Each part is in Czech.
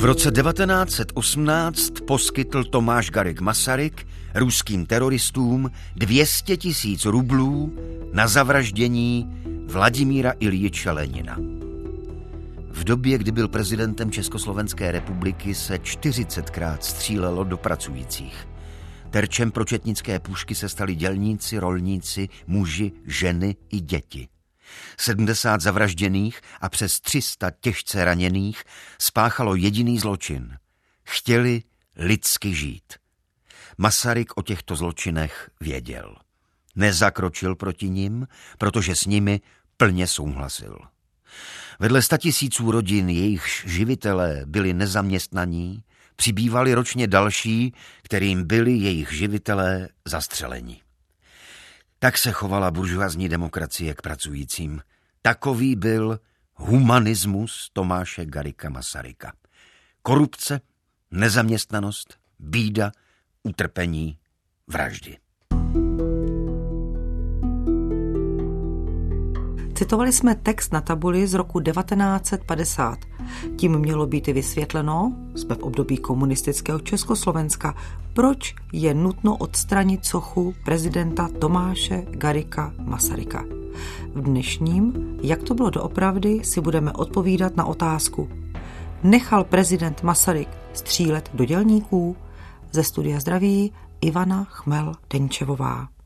V roce 1918 poskytl Tomáš Garik Masaryk ruským teroristům 200 tisíc rublů na zavraždění Vladimíra Iljiče Lenina. V době, kdy byl prezidentem Československé republiky, se 40krát střílelo do pracujících. Terčem pro četnické pušky se stali dělníci, rolníci, muži, ženy i děti. 70 zavražděných a přes 300 těžce raněných spáchalo jediný zločin. Chtěli lidsky žít. Masaryk o těchto zločinech věděl. Nezakročil proti nim, protože s nimi plně souhlasil. Vedle statisíců rodin, jejichž živitelé byli nezaměstnaní, přibývali ročně další, kterým byli jejich živitelé zastřeleni. Tak se chovala buržoazní demokracie k pracujícím. Takový byl humanismus Tomáše Garika Masaryka. Korupce, nezaměstnanost, bída, utrpení, vraždy. Citovali jsme text na tabuli z roku 1950. Tím mělo být i vysvětleno, jsme v období komunistického Československa, proč je nutno odstranit sochu prezidenta Tomáše Garika Masaryka. V dnešním, jak to bylo doopravdy, si budeme odpovídat na otázku. Nechal prezident Masaryk střílet do dělníků? Ze studia zdraví Ivana Chmel-Denčevová.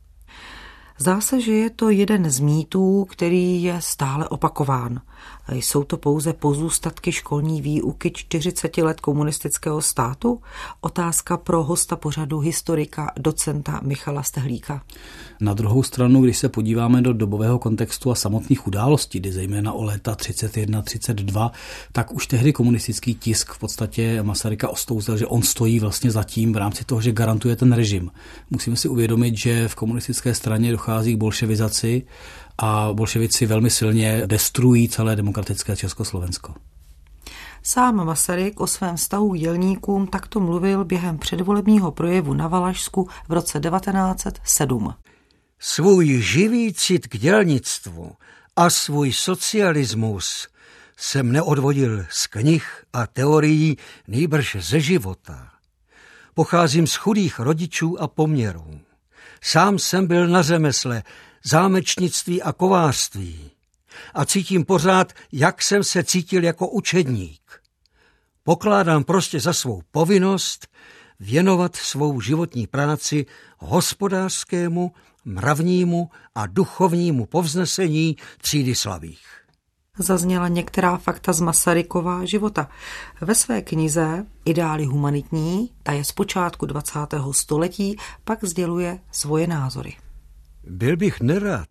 Zdá se, že je to jeden z mýtů, který je stále opakován. Jsou to pouze pozůstatky školní výuky 40 let komunistického státu? Otázka pro hosta pořadu historika docenta Michala Stehlíka. Na druhou stranu, když se podíváme do dobového kontextu a samotných událostí, kdy zejména o léta 31-32, tak už tehdy komunistický tisk v podstatě Masaryka ostouzel, že on stojí vlastně za tím v rámci toho, že garantuje ten režim. Musíme si uvědomit, že v komunistické straně dochází k bolševizaci a bolševici velmi silně destruují celé demokratické Československo. Sám Masaryk o svém vztahu k dělníkům takto mluvil během předvolebního projevu na Valašsku v roce 1907. Svůj živý cit k dělnictvu a svůj socialismus jsem neodvodil z knih a teorií, nýbrž ze života. Pocházím z chudých rodičů a poměrů. Sám jsem byl na řemesle, zámečnictví a kovářství. A cítím pořád, jak jsem se cítil jako učedník. Pokládám prostě za svou povinnost věnovat svou životní práci hospodářskému, mravnímu a duchovnímu povznesení třídy slavých. Zazněla některá fakta z Masarykova života. Ve své knize Ideály humanitní, ta je z počátku 20. století, pak sděluje svoje názory. Byl bych nerad,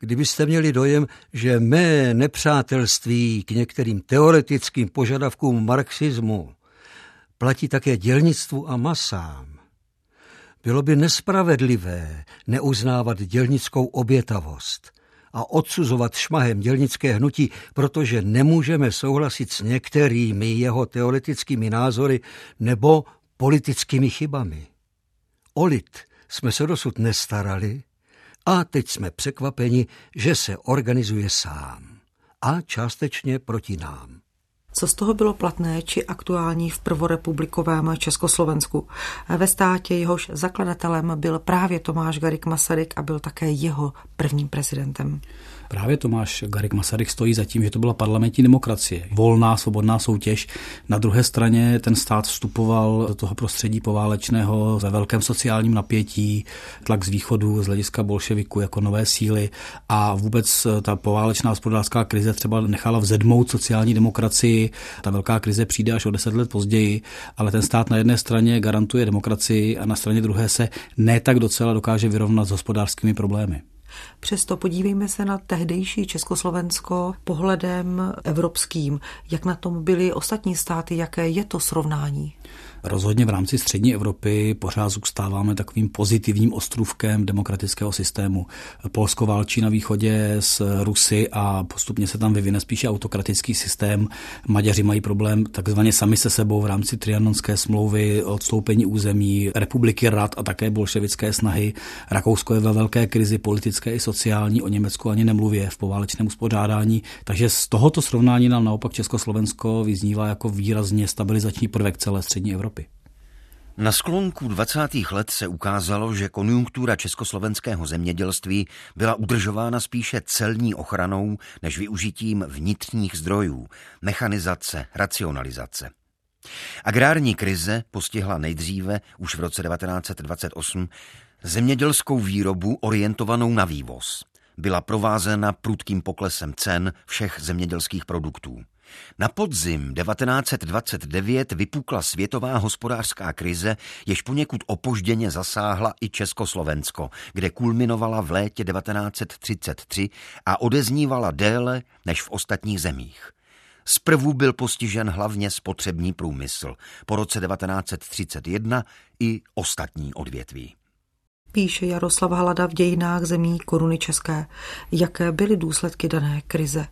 kdybyste měli dojem, že mé nepřátelství k některým teoretickým požadavkům marxismu platí také dělnictvu a masám. Bylo by nespravedlivé neuznávat dělnickou obětavost a odsuzovat šmahem dělnické hnutí, protože nemůžeme souhlasit s některými jeho teoretickými názory nebo politickými chybami. O lid jsme se dosud nestarali a teď jsme překvapeni, že se organizuje sám a částečně proti nám. Co z toho bylo platné či aktuální v prvorepublikovém Československu? Ve státě jehož zakladatelem byl právě Tomáš Garik Masaryk a byl také jeho prvním prezidentem. Právě Tomáš Garik Masaryk stojí za tím, že to byla parlamentní demokracie, volná, svobodná soutěž. Na druhé straně ten stát vstupoval do toho prostředí poválečného ve velkém sociálním napětí, tlak z východu, z hlediska bolševiku jako nové síly a vůbec ta poválečná hospodářská krize třeba nechala vzedmout sociální demokracii. Ta velká krize přijde až o deset let později, ale ten stát na jedné straně garantuje demokracii a na straně druhé se ne tak docela dokáže vyrovnat s hospodářskými problémy. Přesto podívejme se na tehdejší Československo pohledem evropským. Jak na tom byly ostatní státy, jaké je to srovnání? Rozhodně v rámci střední Evropy pořád zůstáváme takovým pozitivním ostrůvkem demokratického systému. Polsko válčí na východě s Rusy a postupně se tam vyvine spíše autokratický systém. Maďaři mají problém takzvaně sami se sebou v rámci trianonské smlouvy, odstoupení území, republiky rad a také bolševické snahy. Rakousko je ve velké krizi politické i sociální, o Německu ani nemluvě v poválečném uspořádání. Takže z tohoto srovnání nám naopak Československo vyznívá jako výrazně stabilizační prvek celé střední Evropy. Na sklonku 20. let se ukázalo, že konjunktura československého zemědělství byla udržována spíše celní ochranou než využitím vnitřních zdrojů, mechanizace, racionalizace. Agrární krize postihla nejdříve už v roce 1928 zemědělskou výrobu orientovanou na vývoz. Byla provázena prudkým poklesem cen všech zemědělských produktů. Na podzim 1929 vypukla světová hospodářská krize, jež poněkud opožděně zasáhla i Československo, kde kulminovala v létě 1933 a odeznívala déle než v ostatních zemích. Zprvu byl postižen hlavně spotřební průmysl, po roce 1931 i ostatní odvětví. Píše Jaroslav Halada v dějinách zemí koruny české. Jaké byly důsledky dané krize?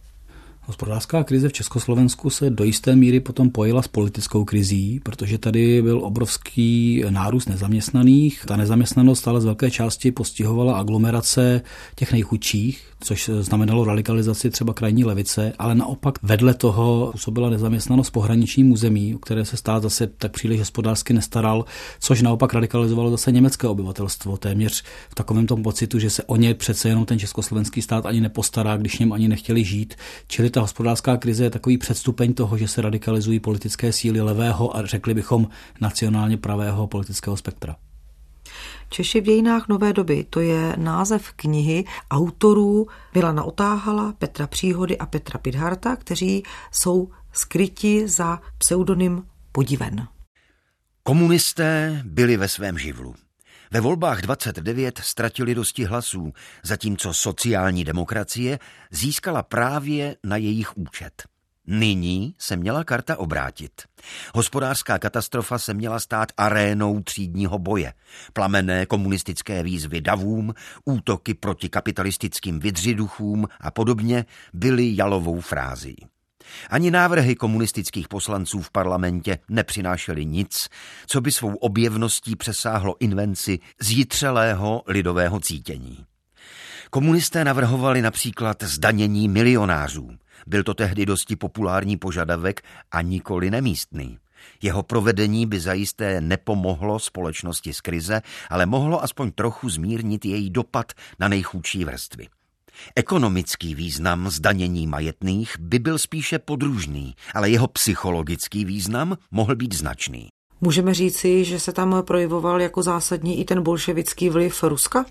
Hospodářská krize v Československu se do jisté míry potom pojila s politickou krizí, protože tady byl obrovský nárůst nezaměstnaných. Ta nezaměstnanost ale z velké části postihovala aglomerace těch nejchudších, což znamenalo radikalizaci třeba krajní levice, ale naopak vedle toho působila nezaměstnanost pohraničním území, o které se stát zase tak příliš hospodářsky nestaral, což naopak radikalizovalo zase německé obyvatelstvo, téměř v takovém tom pocitu, že se o ně přece jenom ten československý stát ani nepostará, když něm ani nechtěli žít. Čili ta hospodářská krize je takový předstupeň toho, že se radikalizují politické síly levého a řekli bychom nacionálně pravého politického spektra. Češi v dějinách nové doby, to je název knihy autorů Milana Otáhala, Petra Příhody a Petra Pidharta, kteří jsou skryti za pseudonym Podiven. Komunisté byli ve svém živlu. Ve volbách 29 ztratili dosti hlasů, zatímco sociální demokracie získala právě na jejich účet. Nyní se měla karta obrátit. Hospodářská katastrofa se měla stát arénou třídního boje. Plamené komunistické výzvy davům, útoky proti kapitalistickým vydřiduchům a podobně byly jalovou frází. Ani návrhy komunistických poslanců v parlamentě nepřinášely nic, co by svou objevností přesáhlo invenci zjitřelého lidového cítění. Komunisté navrhovali například zdanění milionářů. Byl to tehdy dosti populární požadavek a nikoli nemístný. Jeho provedení by zajisté nepomohlo společnosti z krize, ale mohlo aspoň trochu zmírnit její dopad na nejchudší vrstvy. Ekonomický význam zdanění majetných by byl spíše podružný, ale jeho psychologický význam mohl být značný. Můžeme říci, že se tam projevoval jako zásadní i ten bolševický vliv Ruska?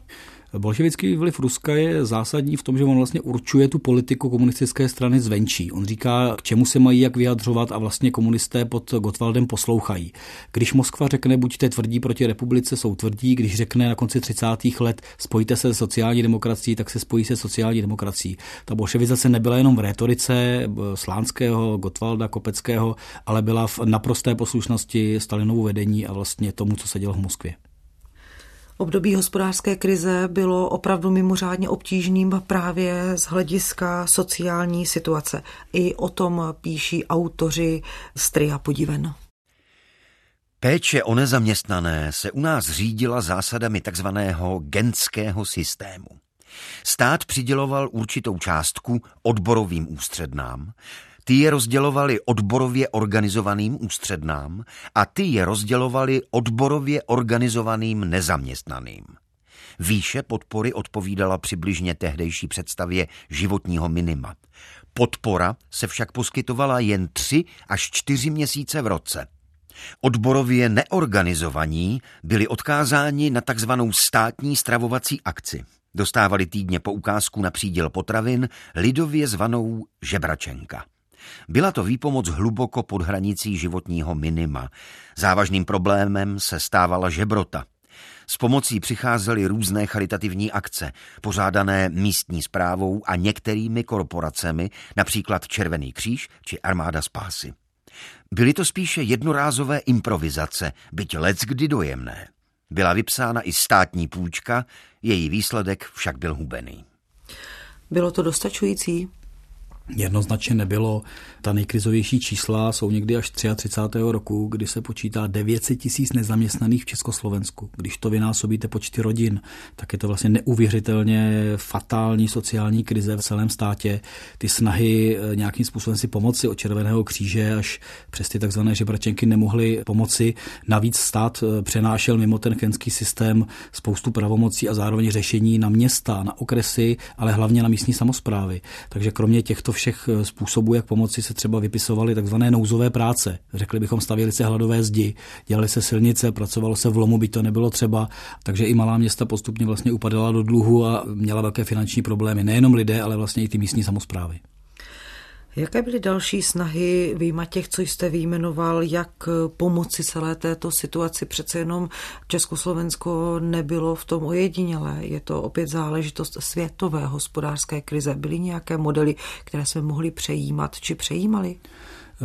Bolševický vliv Ruska je zásadní v tom, že on vlastně určuje tu politiku komunistické strany zvenčí. On říká, k čemu se mají jak vyjadřovat a vlastně komunisté pod Gotwaldem poslouchají. Když Moskva řekne, buďte tvrdí proti republice, jsou tvrdí, když řekne na konci 30. let spojíte se sociální demokracií, tak se spojí se sociální demokracií. Ta bolševizace nebyla jenom v rétorice eh, Slánského, Gotwalda, Kopeckého, ale byla v naprosté poslušnosti Stalinovu vedení a vlastně tomu, co se dělo v Moskvě. Období hospodářské krize bylo opravdu mimořádně obtížným právě z hlediska sociální situace. I o tom píší autoři Stria Podiven. Péče o nezaměstnané se u nás řídila zásadami takzvaného genského systému. Stát přiděloval určitou částku odborovým ústřednám, ty je rozdělovali odborově organizovaným ústřednám a ty je rozdělovali odborově organizovaným nezaměstnaným. Výše podpory odpovídala přibližně tehdejší představě životního minima. Podpora se však poskytovala jen tři až čtyři měsíce v roce. Odborově neorganizovaní byli odkázáni na takzvanou státní stravovací akci. Dostávali týdně poukázku na příděl potravin, lidově zvanou žebračenka. Byla to výpomoc hluboko pod hranicí životního minima. Závažným problémem se stávala žebrota. S pomocí přicházely různé charitativní akce, pořádané místní zprávou a některými korporacemi, například Červený kříž či Armáda spásy. Byly to spíše jednorázové improvizace, byť lec kdy dojemné. Byla vypsána i státní půjčka, její výsledek však byl hubený. Bylo to dostačující? Jednoznačně nebylo. Ta nejkrizovější čísla jsou někdy až 33. roku, kdy se počítá 900 tisíc nezaměstnaných v Československu. Když to vynásobíte počty rodin, tak je to vlastně neuvěřitelně fatální sociální krize v celém státě. Ty snahy eh, nějakým způsobem si pomoci od Červeného kříže až přes ty takzvané žebračenky nemohly pomoci. Navíc stát eh, přenášel mimo ten kenský systém spoustu pravomocí a zároveň řešení na města, na okresy, ale hlavně na místní samozprávy. Takže kromě těchto všech eh, způsobů, jak pomoci, se třeba vypisovaly takzvané nouzové práce. Řekli bychom, stavili se hladové zdi, dělali se silnice, pracovalo se v lomu, by to nebylo třeba. Takže i malá města postupně vlastně upadala do dluhu a měla velké finanční problémy. Nejenom lidé, ale vlastně i ty místní samozprávy. Jaké byly další snahy, výjima těch, co jste vyjmenoval, jak pomoci celé této situaci? Přece jenom Československo nebylo v tom ojedinělé. Je to opět záležitost světové hospodářské krize. Byly nějaké modely, které jsme mohli přejímat či přejímali?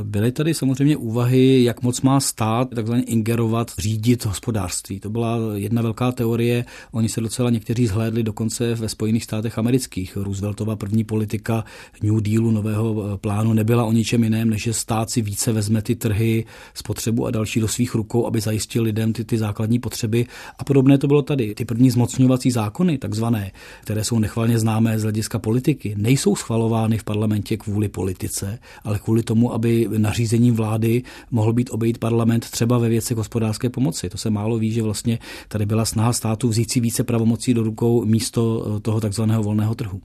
Byly tady samozřejmě úvahy, jak moc má stát takzvaně ingerovat, řídit hospodářství. To byla jedna velká teorie. Oni se docela někteří zhlédli dokonce ve Spojených státech amerických. Rooseveltova první politika New Dealu, nového eh, plánu, nebyla o ničem jiném, než že stát si více vezme ty trhy, spotřebu a další do svých rukou, aby zajistil lidem ty, ty základní potřeby. A podobné to bylo tady. Ty první zmocňovací zákony, takzvané, které jsou nechvalně známé z hlediska politiky, nejsou schvalovány v parlamentě kvůli politice, ale kvůli tomu, aby nařízením vlády mohl být obejít parlament třeba ve věcech hospodářské pomoci. To se málo ví, že vlastně tady byla snaha státu vzít si více pravomocí do rukou místo eh, toho takzvaného volného trhu.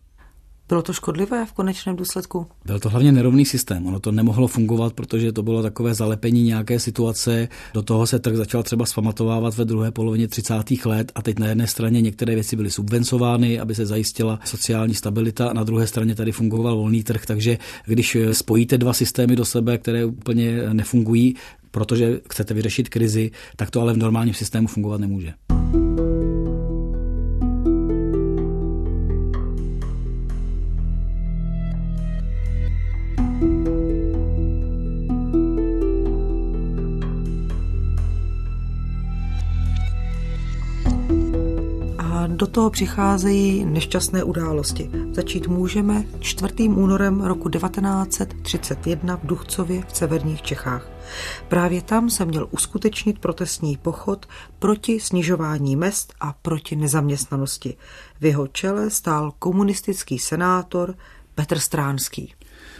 Bylo to škodlivé v konečném důsledku? Byl to hlavně nerovný systém. Ono to nemohlo fungovat, protože to bylo takové zalepení nějaké situace. Do toho se trh začal třeba spamatovávat ve druhé polovině 30. let a teď na jedné straně některé věci byly subvencovány, aby se zajistila sociální stabilita, a na druhé straně tady fungoval volný trh. Takže když spojíte dva systémy do sebe, které úplně nefungují, protože chcete vyřešit krizi, tak to ale v normálním systému fungovat nemůže. Toho přicházejí nešťastné události. Začít můžeme 4. únorem roku 1931 v Duchcově v severních Čechách. Právě tam se měl uskutečnit protestní pochod proti snižování mest a proti nezaměstnanosti. V jeho čele stál komunistický senátor Petr Stránský.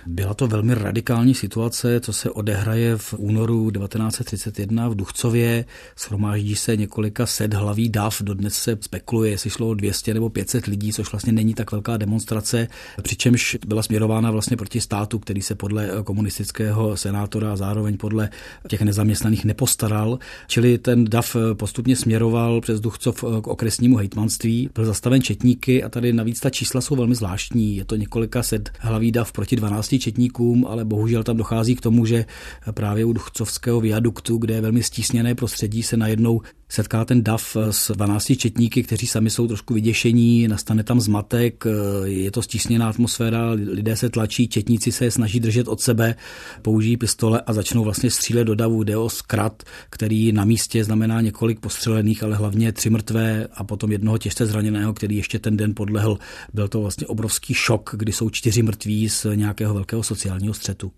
Byla to velmi radikální situace, co se odehraje v únoru 1931 v Duchcově. Schromáždí se několika set hlaví dav, dodnes se spekuluje, jestli šlo o 200 nebo 500 lidí, což vlastně není tak velká demonstrace, přičemž byla směrována vlastně proti státu, který se podle komunistického senátora a zároveň podle těch nezaměstnaných nepostaral. Čili ten DAF postupně směroval přes Duchcov k okresnímu hejtmanství, byl zastaven četníky a tady navíc ta čísla jsou velmi zvláštní. Je to několika set hlaví dav proti 12 12 četníkům, ale bohužel tam dochází k tomu, že právě u Duchcovského viaduktu, kde je velmi stísněné prostředí, se najednou setká ten dav s 12 četníky, kteří sami jsou trošku vyděšení, nastane tam zmatek, je to stísněná atmosféra, lidé se tlačí, četníci se snaží držet od sebe, použijí pistole a začnou vlastně střílet do davu. Jde o zkrat, který na místě znamená několik postřelených, ale hlavně tři mrtvé a potom jednoho těžce zraněného, který ještě ten den podlehl. Byl to vlastně obrovský šok, kdy jsou čtyři mrtví z nějakého velkého sociálního střetu.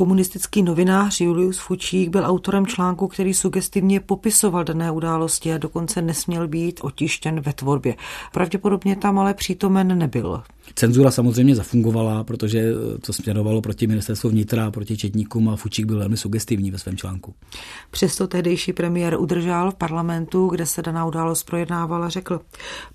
Komunistický novinář Julius Fučík byl autorem článku, který sugestivně popisoval dané události a dokonce nesměl být otištěn ve tvorbě. Pravděpodobně tam ale přítomen nebyl. Cenzura samozřejmě zafungovala, protože to směrovalo proti ministerstvu vnitra, proti četníkům a Fučík byl velmi sugestivní ve svém článku. Přesto tehdejší premiér udržal v parlamentu, kde se daná událost projednávala, řekl,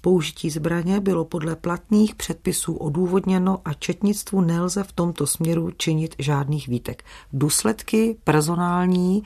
použití zbraně bylo podle platných předpisů odůvodněno a četnictvu nelze v tomto směru činit žádných výtek. Důsledky personální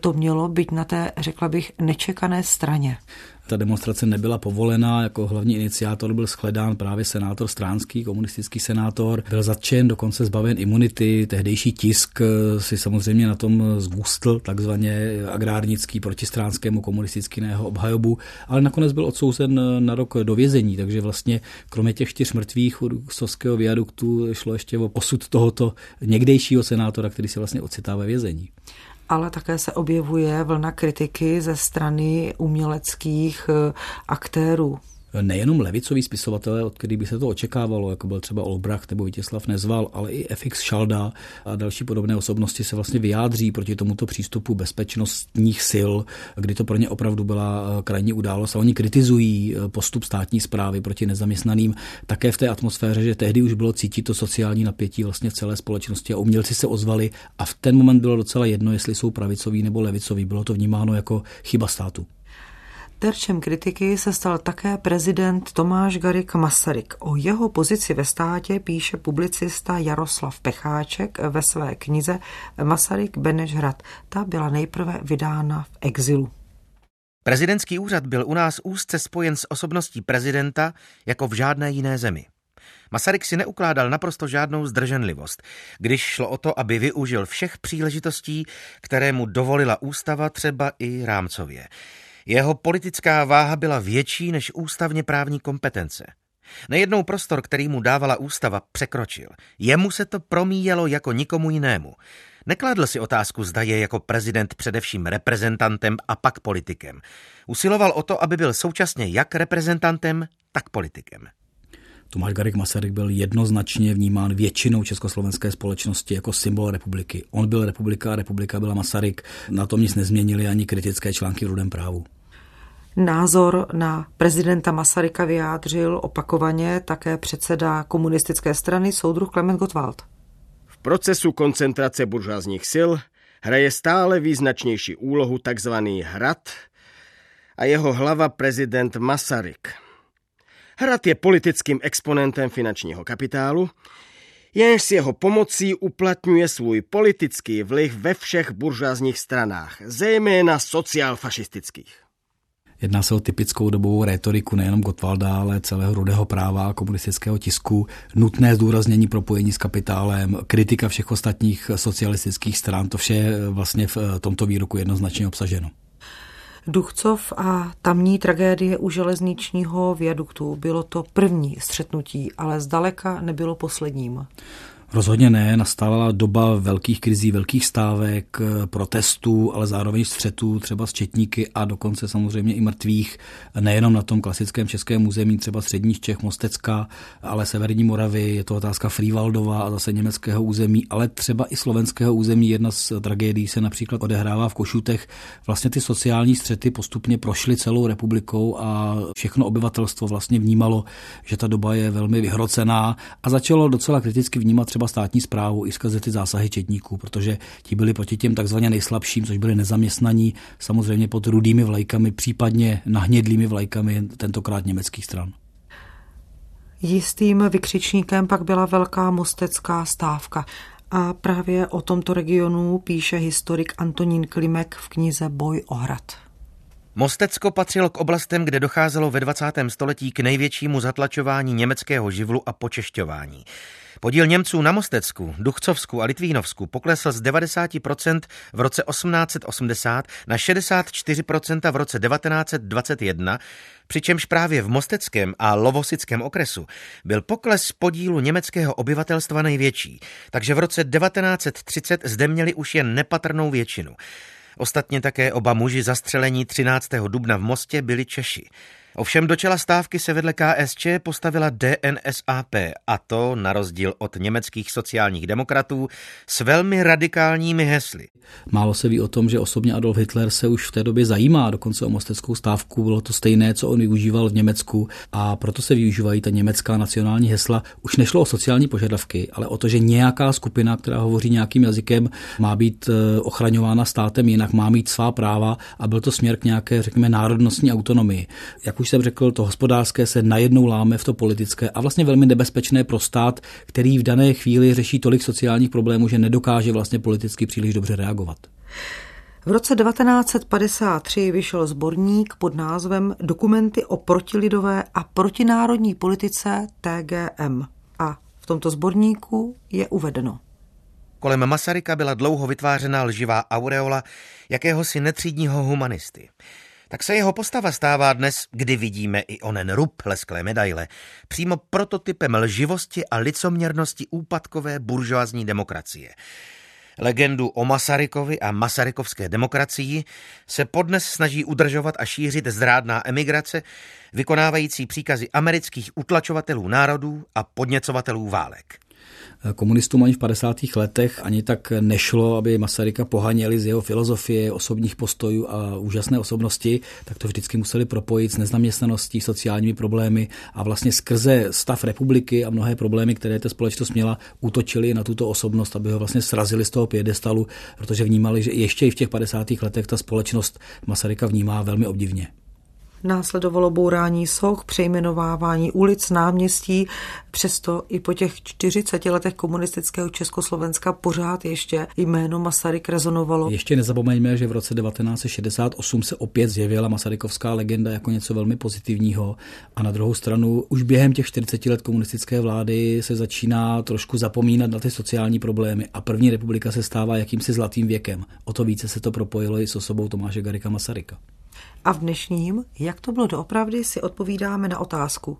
to mělo být na té, řekla bych, nečekané straně. Ta demonstrace nebyla povolená, jako hlavní iniciátor byl shledán právě senátor Stránský, komunistický senátor. Byl zatčen, dokonce zbaven imunity. Tehdejší tisk si samozřejmě na tom zgustl, takzvaně agrárnický proti stránskému komunistickému obhajobu, ale nakonec byl odsouzen na rok do vězení, takže vlastně kromě těch čtyř mrtvých u Sovského viaduktu šlo ještě o posud tohoto někdejšího senátora, který se vlastně ocitá ve vězení ale také se objevuje vlna kritiky ze strany uměleckých eh, aktérů nejenom levicoví spisovatelé, od kterých by se to očekávalo, jako byl třeba Olbracht nebo Vítězslav Nezval, ale i FX Šalda a další podobné osobnosti se vlastně vyjádří proti tomuto přístupu bezpečnostních sil, kdy to pro ně opravdu byla eh, krajní událost. A oni kritizují eh, postup státní zprávy proti nezaměstnaným také v té atmosféře, že tehdy už bylo cítit to sociální napětí vlastně v celé společnosti a umělci se ozvali a v ten moment bylo docela jedno, jestli jsou pravicoví nebo levicoví. Bylo to vnímáno jako chyba státu. Terčem kritiky se stal také prezident Tomáš Garik Masaryk. O jeho pozici ve státě píše publicista Jaroslav Pecháček ve své knize Masaryk Benešhrad. Ta byla nejprve vydána v exilu. Prezidentský úřad byl u nás úzce spojen s osobností prezidenta jako v žádné jiné zemi. Masaryk si neukládal naprosto žádnou zdrženlivost, když šlo o to, aby využil všech příležitostí, které mu dovolila ústava třeba i rámcově. Jeho politická váha byla větší než ústavně právní kompetence. Nejednou prostor, který mu dávala ústava, překročil. Jemu se to promíjelo jako nikomu jinému. Nekladl si otázku, zda je jako prezident především reprezentantem a pak politikem. Usiloval o to, aby byl současně jak reprezentantem, tak politikem. Tomáš Garik Masaryk byl jednoznačně vnímán většinou československé společnosti jako symbol republiky. On byl republika a republika byla Masaryk. Na tom nic nezměnili ani kritické články v Rudém právu. Názor na prezidenta Masaryka vyjádřil opakovaně také předseda komunistické strany soudruh Klement Gottwald. V procesu koncentrace buržázních sil hraje stále význačnější úlohu tzv. hrad a jeho hlava prezident Masaryk. Hrad je politickým exponentem finančního kapitálu, jenž s jeho pomocí uplatňuje svůj politický vliv ve všech buržázních stranách, zejména sociálfašistických. Jedná se o typickou dobovou rétoriku nejenom Gottwalda, ale celého rudého práva a komunistického tisku, nutné zdůraznění propojení s kapitálem, kritika všech ostatních socialistických stran, to vše vlastně v tomto výroku jednoznačně obsaženo. Duchcov a tamní tragédie u železničního viaduktu bylo to první střetnutí, ale zdaleka nebylo posledním. Rozhodně ne, nastala doba velkých krizí, velkých stávek, protestů, ale zároveň střetů třeba s četníky a dokonce samozřejmě i mrtvých, nejenom na tom klasickém českém území, třeba středních Čech, Mostecka, ale severní Moravy, je to otázka Frývaldova a zase německého území, ale třeba i slovenského území. Jedna z tragédií se například odehrává v Košutech. Vlastně ty sociální střety postupně prošly celou republikou a všechno obyvatelstvo vlastně vnímalo, že ta doba je velmi vyhrocená a začalo docela kriticky vnímat třeba třeba státní zprávu i skrze ty zásahy četníků, protože ti byli proti těm takzvaně nejslabším, což byli nezaměstnaní, samozřejmě pod rudými vlajkami, případně nahnědlými vlajkami tentokrát německých stran. Jistým vykřičníkem pak byla velká mostecká stávka. A právě o tomto regionu píše historik Antonín Klimek v knize Boj o hrad. Mostecko patřilo k oblastem, kde docházelo ve 20. století k největšímu zatlačování německého živlu a počešťování. Podíl Němců na Mostecku, Duchcovsku a Litvínovsku poklesl z 90% v roce 1880 na 64% v roce 1921, přičemž právě v Mosteckém a Lovosickém okresu byl pokles podílu německého obyvatelstva největší, takže v roce 1930 zde měli už jen nepatrnou většinu. Ostatně také oba muži zastřelení 13. dubna v Mostě byli Češi. Ovšem do čela stávky se vedle KSČ postavila DNSAP a to, na rozdíl od německých sociálních demokratů, s velmi radikálními hesly. Málo se ví o tom, že osobně Adolf Hitler se už v té době zajímá dokonce o mosteckou stávku. Bylo to stejné, co on využíval v Německu a proto se využívají ta německá nacionální hesla. Už nešlo o sociální požadavky, ale o to, že nějaká skupina, která hovoří nějakým jazykem, má být eh, ochraňována státem, jinak má mít svá práva a byl to směr k nějaké, řekněme, národnostní autonomii. Jak už jsem řekl, to hospodářské se najednou láme v to politické a vlastně velmi nebezpečné pro stát, který v dané chvíli řeší tolik sociálních problémů, že nedokáže vlastně politicky příliš dobře reagovat. V roce 1953 vyšel sborník pod názvem Dokumenty o protilidové a protinárodní politice TGM. A v tomto sborníku je uvedeno. Kolem Masaryka byla dlouho vytvářena lživá aureola jakéhosi netřídního humanisty. Tak se jeho postava stává dnes, kdy vidíme i onen rub lesklé medaile, přímo prototypem lživosti a licoměrnosti úpadkové buržoazní demokracie. Legendu o Masarykovi a masarykovské demokracii se podnes snaží udržovat a šířit zrádná emigrace, vykonávající příkazy amerických utlačovatelů národů a podněcovatelů válek. Komunistům ani v 50. letech ani tak nešlo, aby Masaryka pohaněli z jeho filozofie, osobních postojů a úžasné osobnosti, tak to vždycky museli propojit s nezaměstnaností, sociálními problémy a vlastně skrze stav republiky a mnohé problémy, které ta společnost měla, útočili na tuto osobnost, aby ho vlastně srazili z toho pědestalu, protože vnímali, že ještě i v těch 50. letech ta společnost Masaryka vnímá velmi obdivně. Následovalo bourání soch, přejmenovávání ulic, náměstí. Přesto i po těch 40 letech komunistického Československa pořád ještě jméno Masaryk rezonovalo. Ještě nezapomeňme, že v roce 1968 se opět zjevila masarykovská legenda jako něco velmi pozitivního a na druhou stranu už během těch 40 let komunistické vlády se začíná trošku zapomínat na ty sociální problémy a první republika se stává jakýmsi zlatým věkem. O to více se to propojilo i s osobou Tomáše Garika Masaryka. A v dnešním, jak to bylo doopravdy, si odpovídáme na otázku.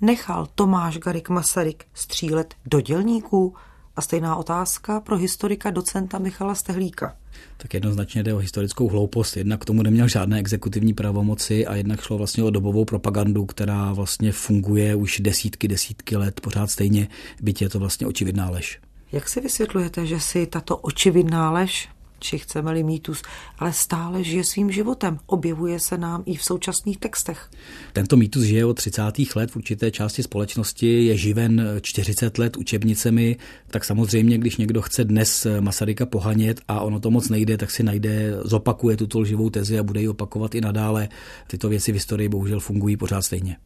Nechal Tomáš Garik Masaryk střílet do dělníků? A stejná otázka pro historika docenta Michala Stehlíka. Tak jednoznačně jde o historickou hloupost. Jednak k tomu neměl žádné exekutivní pravomoci a jednak šlo vlastně o dobovou propagandu, která vlastně funguje už desítky, desítky let pořád stejně, byť je to vlastně očividná lež. Jak si vysvětlujete, že si tato očividná lež či chceme-li mýtus, ale stále žije svým životem. Objevuje se nám i v současných textech. Tento mýtus žije od 30. let v určité části společnosti, je živen 40 let učebnicemi, tak samozřejmě, když někdo chce dnes Masaryka pohanět a ono to moc nejde, tak si najde, zopakuje tuto lživou tezi a bude ji opakovat i nadále. Tyto věci v historii bohužel fungují pořád stejně.